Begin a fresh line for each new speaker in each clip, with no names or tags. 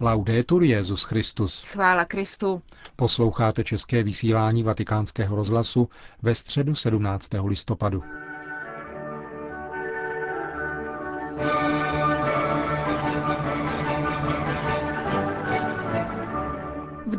Laudetur Jezus Christus.
Chvála Kristu.
Posloucháte české vysílání Vatikánského rozhlasu ve středu 17. listopadu.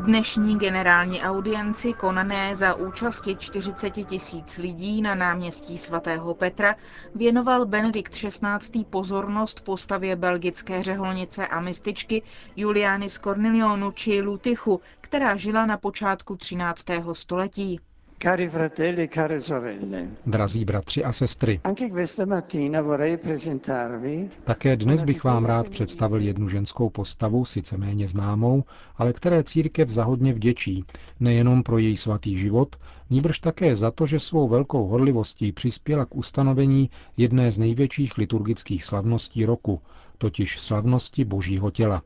Dnešní generální audienci konané za účasti 40 tisíc lidí na náměstí svatého Petra věnoval Benedikt XVI. pozornost postavě belgické řeholnice a mističky Juliany z Cornelionu či Lutychu, která žila na počátku 13. století.
Cari fratelli, care sorelle. Drazí bratři a sestry. Také dnes bych vám rád představil jednu ženskou postavu, sice méně známou, ale které církev zahodně vděčí, nejenom pro její svatý život, níbrž také za to, že svou velkou horlivostí přispěla k ustanovení jedné z největších liturgických slavností roku, totiž slavnosti Božího těla.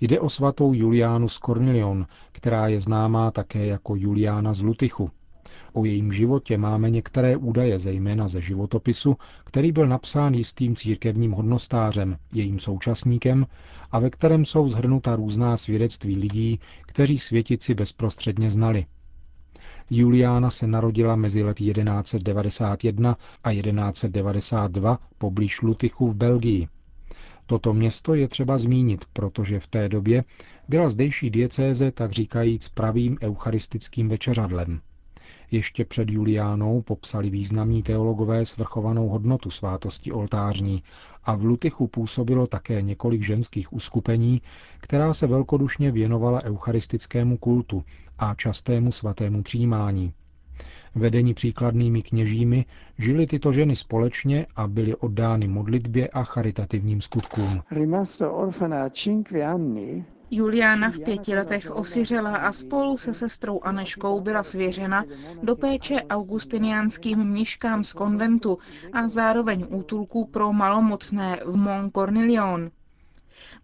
Jde o svatou Juliánu z Cornelion, která je známá také jako Juliána z Lutychu. O jejím životě máme některé údaje, zejména ze životopisu, který byl napsán jistým církevním hodnostářem, jejím současníkem, a ve kterém jsou zhrnuta různá svědectví lidí, kteří světici bezprostředně znali. Juliána se narodila mezi lety 1191 a 1192 poblíž Lutychu v Belgii. Toto město je třeba zmínit, protože v té době byla zdejší diecéze tak říkajíc pravým eucharistickým večeřadlem. Ještě před Juliánou popsali významní teologové svrchovanou hodnotu svátosti oltářní a v Lutychu působilo také několik ženských uskupení, která se velkodušně věnovala eucharistickému kultu a častému svatému přijímání. Vedení příkladnými kněžími žili tyto ženy společně a byly oddány modlitbě a charitativním skutkům.
Juliana v pěti letech osiřela a spolu se sestrou Aneškou byla svěřena do péče augustiniánským mniškám z konventu a zároveň útulku pro malomocné v Mont Cornelion.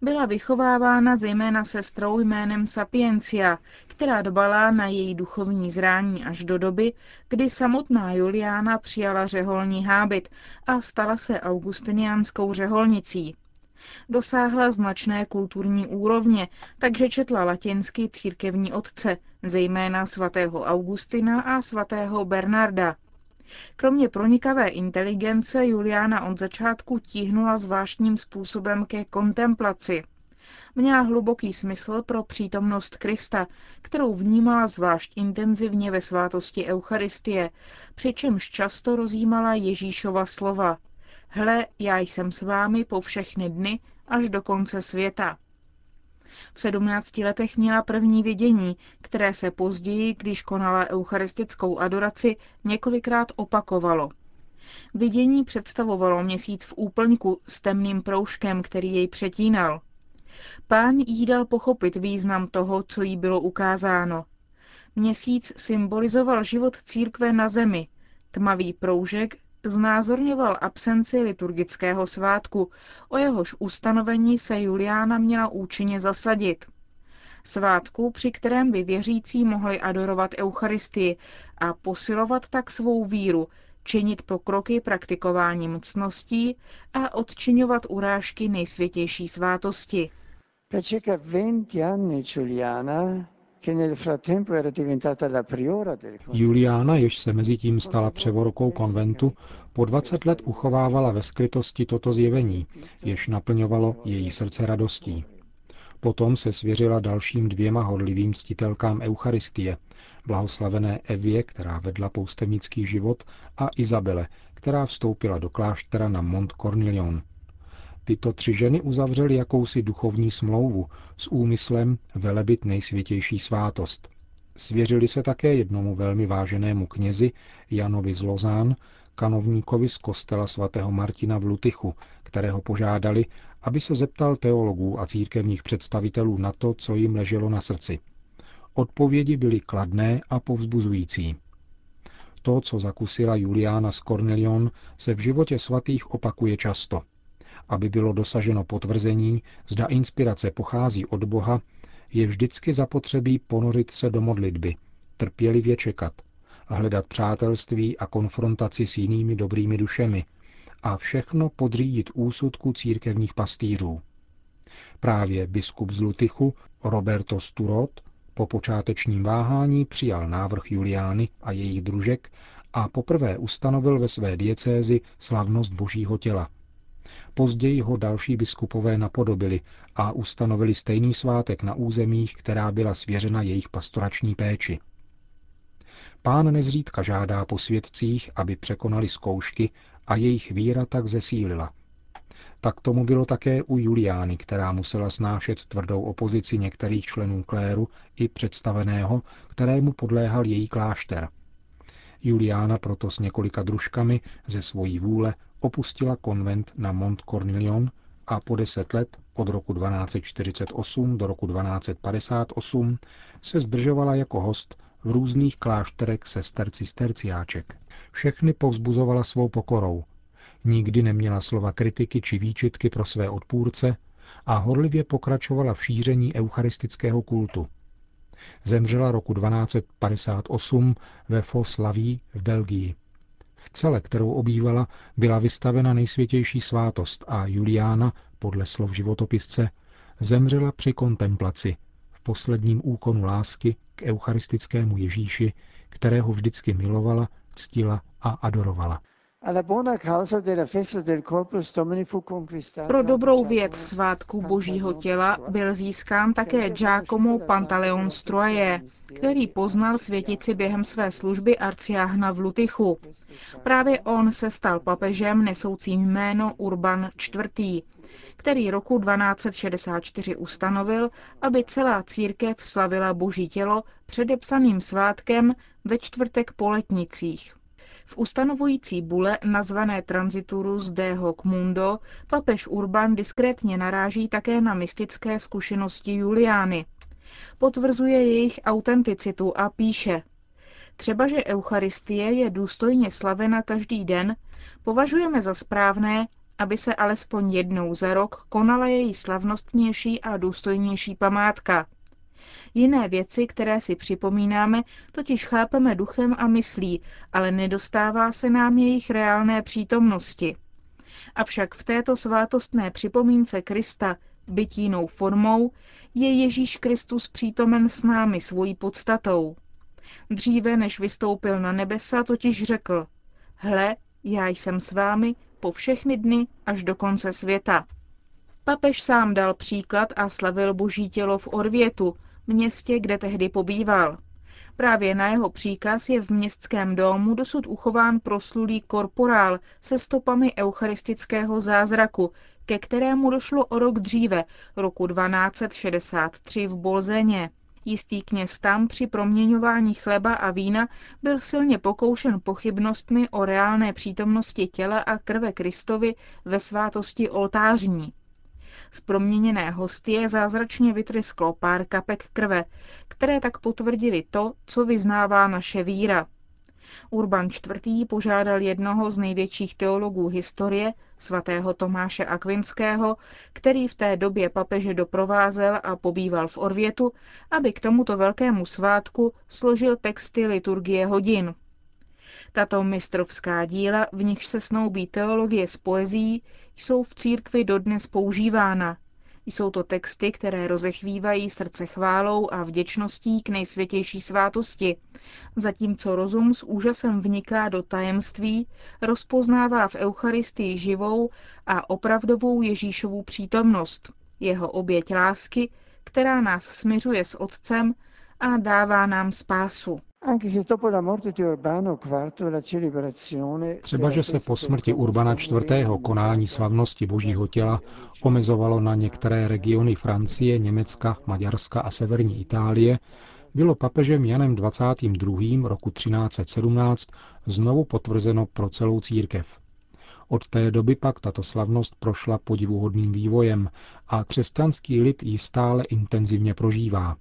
Byla vychovávána zejména sestrou jménem Sapiencia, která dbala na její duchovní zrání až do doby, kdy samotná Juliana přijala řeholní hábit a stala se augustiniánskou řeholnicí. Dosáhla značné kulturní úrovně, takže četla latinsky církevní otce, zejména svatého Augustina a svatého Bernarda. Kromě pronikavé inteligence Juliana od začátku tíhnula zvláštním způsobem ke kontemplaci. Měla hluboký smysl pro přítomnost Krista, kterou vnímala zvlášť intenzivně ve svátosti Eucharistie, přičemž často rozjímala Ježíšova slova – Hle, já jsem s vámi po všechny dny až do konce světa. V sedmnácti letech měla první vidění, které se později, když konala eucharistickou adoraci, několikrát opakovalo. Vidění představovalo měsíc v úplňku s temným proužkem, který jej přetínal. Pán jí dal pochopit význam toho, co jí bylo ukázáno. Měsíc symbolizoval život církve na zemi, tmavý proužek znázorňoval absenci liturgického svátku, o jehož ustanovení se Juliána měla účinně zasadit. Svátku, při kterém by věřící mohli adorovat Eucharistii a posilovat tak svou víru, činit pokroky praktikováním mocností a odčiňovat urážky nejsvětější svátosti.
Per circa 20 anni Giuliana Juliana, jež se mezi tím stala převorkou konventu, po 20 let uchovávala ve skrytosti toto zjevení, jež naplňovalo její srdce radostí. Potom se svěřila dalším dvěma horlivým ctitelkám Eucharistie, blahoslavené Evě, která vedla poustevnický život, a Izabele, která vstoupila do kláštera na Mont Cornelion. Tyto tři ženy uzavřely jakousi duchovní smlouvu s úmyslem velebit nejsvětější svátost. Svěřili se také jednomu velmi váženému knězi Janovi z Lozán, kanovníkovi z kostela svatého Martina v Lutychu, kterého požádali, aby se zeptal teologů a církevních představitelů na to, co jim leželo na srdci. Odpovědi byly kladné a povzbuzující. To, co zakusila Juliána z Cornelion, se v životě svatých opakuje často – aby bylo dosaženo potvrzení, zda inspirace pochází od Boha, je vždycky zapotřebí ponořit se do modlitby, trpělivě čekat hledat přátelství a konfrontaci s jinými dobrými dušemi a všechno podřídit úsudku církevních pastýřů. Právě biskup z Lutychu, Roberto Sturot, po počátečním váhání přijal návrh Juliány a jejich družek a poprvé ustanovil ve své diecézi slavnost božího těla. Později ho další biskupové napodobili a ustanovili stejný svátek na územích, která byla svěřena jejich pastorační péči. Pán nezřídka žádá po svědcích, aby překonali zkoušky a jejich víra tak zesílila. Tak tomu bylo také u Juliány, která musela snášet tvrdou opozici některých členů kléru i představeného, kterému podléhal její klášter. Juliána proto s několika družkami ze svojí vůle opustila konvent na Mont Cornelion a po deset let, od roku 1248 do roku 1258, se zdržovala jako host v různých klášterech sester cisterciáček. Všechny povzbuzovala svou pokorou. Nikdy neměla slova kritiky či výčitky pro své odpůrce a horlivě pokračovala v šíření eucharistického kultu. Zemřela roku 1258 ve Foslaví v Belgii. V cele, kterou obývala, byla vystavena nejsvětější svátost a Juliána, podle slov životopisce, zemřela při kontemplaci, v posledním úkonu lásky k eucharistickému Ježíši, kterého vždycky milovala, ctila a adorovala.
Pro dobrou věc svátku božího těla byl získán také Giacomo Pantaleon Stroje, který poznal světici během své služby arciáhna v Lutychu. Právě on se stal papežem nesoucím jméno Urban IV., který roku 1264 ustanovil, aby celá církev slavila boží tělo předepsaným svátkem ve čtvrtek po letnicích. V ustanovující bule nazvané Transiturus de hoc mundo papež Urban diskrétně naráží také na mystické zkušenosti Juliány. Potvrzuje jejich autenticitu a píše Třeba, že Eucharistie je důstojně slavena každý den, považujeme za správné, aby se alespoň jednou za rok konala její slavnostnější a důstojnější památka. Jiné věci, které si připomínáme, totiž chápeme duchem a myslí, ale nedostává se nám jejich reálné přítomnosti. Avšak v této svátostné připomínce Krista, bytínou formou, je Ježíš Kristus přítomen s námi svojí podstatou. Dříve, než vystoupil na nebesa, totiž řekl, hle, já jsem s vámi po všechny dny až do konce světa. Papež sám dal příklad a slavil boží tělo v Orvětu, městě, kde tehdy pobýval. Právě na jeho příkaz je v městském domu dosud uchován proslulý korporál se stopami eucharistického zázraku, ke kterému došlo o rok dříve, roku 1263 v Bolzeně. Jistý kněz tam při proměňování chleba a vína byl silně pokoušen pochybnostmi o reálné přítomnosti těla a krve Kristovi ve svátosti oltářní. Z proměněné hostie zázračně vytrysklo pár kapek krve, které tak potvrdili to, co vyznává naše víra. Urban IV. požádal jednoho z největších teologů historie, svatého Tomáše Akvinského, který v té době papeže doprovázel a pobýval v Orvětu, aby k tomuto velkému svátku složil texty liturgie hodin. Tato mistrovská díla, v nichž se snoubí teologie s poezí, jsou v církvi dodnes používána. Jsou to texty, které rozechvívají srdce chválou a vděčností k nejsvětější svátosti, zatímco rozum s úžasem vniká do tajemství, rozpoznává v Eucharistii živou a opravdovou Ježíšovu přítomnost, jeho oběť lásky, která nás směřuje s Otcem a dává nám spásu.
Třeba, že se po smrti Urbana IV. konání slavnosti Božího těla omezovalo na některé regiony Francie, Německa, Maďarska a severní Itálie, bylo papežem Janem 22. roku 1317 znovu potvrzeno pro celou církev. Od té doby pak tato slavnost prošla podivuhodným vývojem a křesťanský lid ji stále intenzivně prožívá.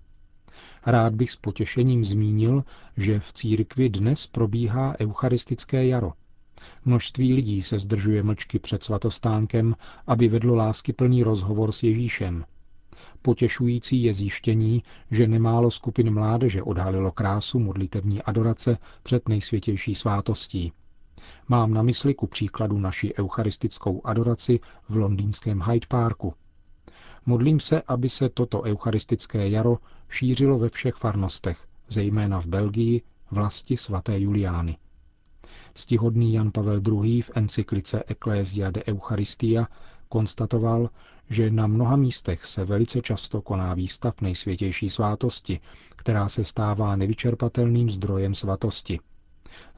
Rád bych s potěšením zmínil, že v církvi dnes probíhá eucharistické jaro. Množství lidí se zdržuje mlčky před svatostánkem, aby vedlo láskyplný rozhovor s Ježíšem. Potěšující je zjištění, že nemálo skupin mládeže odhalilo krásu modlitevní adorace před nejsvětější svátostí. Mám na mysli ku příkladu naši eucharistickou adoraci v londýnském Hyde Parku. Modlím se, aby se toto eucharistické jaro šířilo ve všech farnostech, zejména v Belgii, vlasti svaté Juliány. Stihodný Jan Pavel II. v encyklice Ecclesia de Eucharistia konstatoval, že na mnoha místech se velice často koná výstav nejsvětější svátosti, která se stává nevyčerpatelným zdrojem svatosti.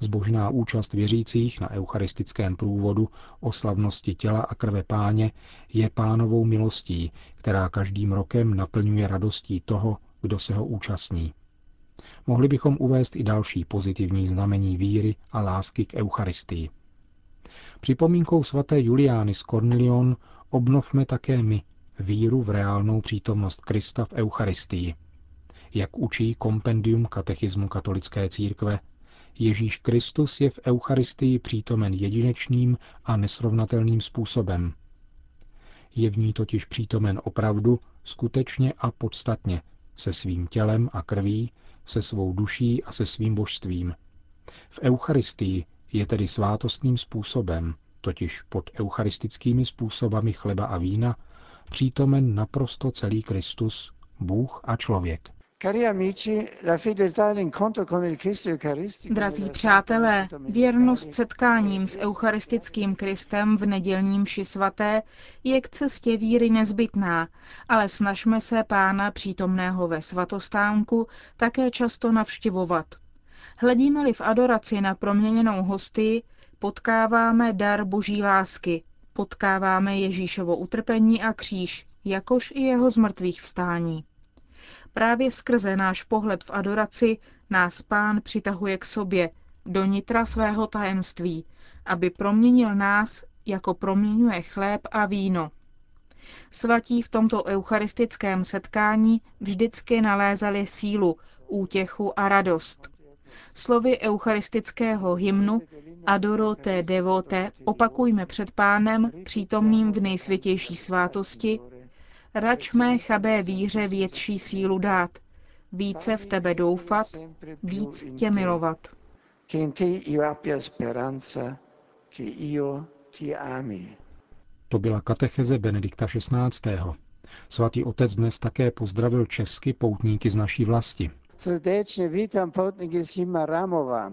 Zbožná účast věřících na eucharistickém průvodu o slavnosti těla a krve páně je pánovou milostí, která každým rokem naplňuje radostí toho, kdo se ho účastní. Mohli bychom uvést i další pozitivní znamení víry a lásky k Eucharistii. Připomínkou svaté Juliány z Cornelion obnovme také my víru v reálnou přítomnost Krista v Eucharistii. Jak učí kompendium katechismu katolické církve, Ježíš Kristus je v Eucharistii přítomen jedinečným a nesrovnatelným způsobem. Je v ní totiž přítomen opravdu, skutečně a podstatně, se svým tělem a krví, se svou duší a se svým božstvím. V Eucharistii je tedy svátostným způsobem, totiž pod eucharistickými způsobami chleba a vína, přítomen naprosto celý Kristus, Bůh a člověk.
Drazí přátelé, věrnost setkáním s eucharistickým Kristem v nedělním mši svaté je k cestě víry nezbytná, ale snažme se Pána přítomného ve svatostánku také často navštěvovat. Hledíme-li v adoraci na proměněnou hostii, potkáváme dar boží lásky, potkáváme Ježíšovo utrpení a kříž, jakož i jeho zmrtvých vstání. Právě skrze náš pohled v adoraci nás pán přitahuje k sobě, do nitra svého tajemství, aby proměnil nás, jako proměňuje chléb a víno. Svatí v tomto eucharistickém setkání vždycky nalézali sílu, útěchu a radost. Slovy eucharistického hymnu Adoro te devote opakujme před pánem, přítomným v nejsvětější svátosti, Rač mé chabé víře větší sílu dát, více v tebe doufat, víc tě milovat.
To byla katecheze Benedikta XVI. Svatý otec dnes také pozdravil česky poutníky z naší vlasti.
Srdečně vítám poutníky z Himaramova.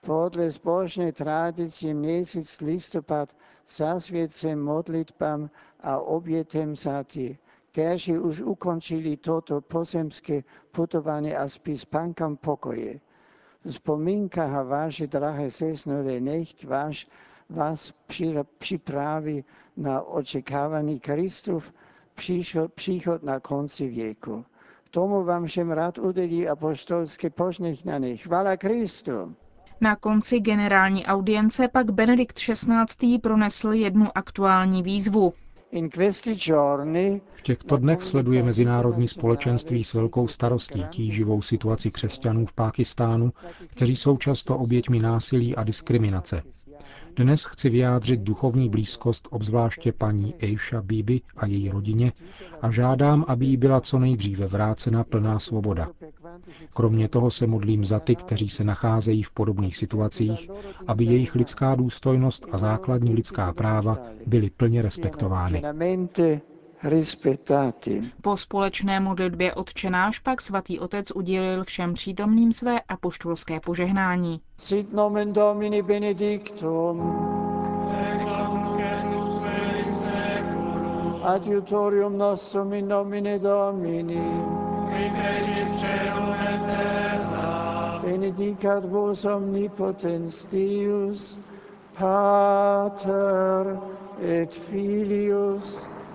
Podle zbožné tradice měsíc listopad zasvěcen modlitbám a obětem za ty, kteří už ukončili toto pozemské putování a spí spánkam pokoje. Vzpomínka a vaše drahé sesnové, nech váš, vás připraví na očekávaný Kristův příchod, příchod na konci věku. Tomu vám všem rád udělí apostolské požehnání. Chvala Kristu.
Na konci generální audience pak Benedikt XVI. pronesl jednu aktuální výzvu.
V těchto dnech sleduje mezinárodní společenství s velkou starostí tíživou situaci křesťanů v Pákistánu, kteří jsou často oběťmi násilí a diskriminace. Dnes chci vyjádřit duchovní blízkost obzvláště paní Eisha Bibi a její rodině a žádám, aby jí byla co nejdříve vrácena plná svoboda. Kromě toho se modlím za ty, kteří se nacházejí v podobných situacích, aby jejich lidská důstojnost a základní lidská práva byly plně respektovány.
Po společné modlitbě odčenáš pak svatý otec udělil všem přítomným své apoštolské požehnání. Sit nomen Domini benedictum. Adiutorium nostrum in nomine Domini. Benedicat vos omnipotens Deus, Pater et Filius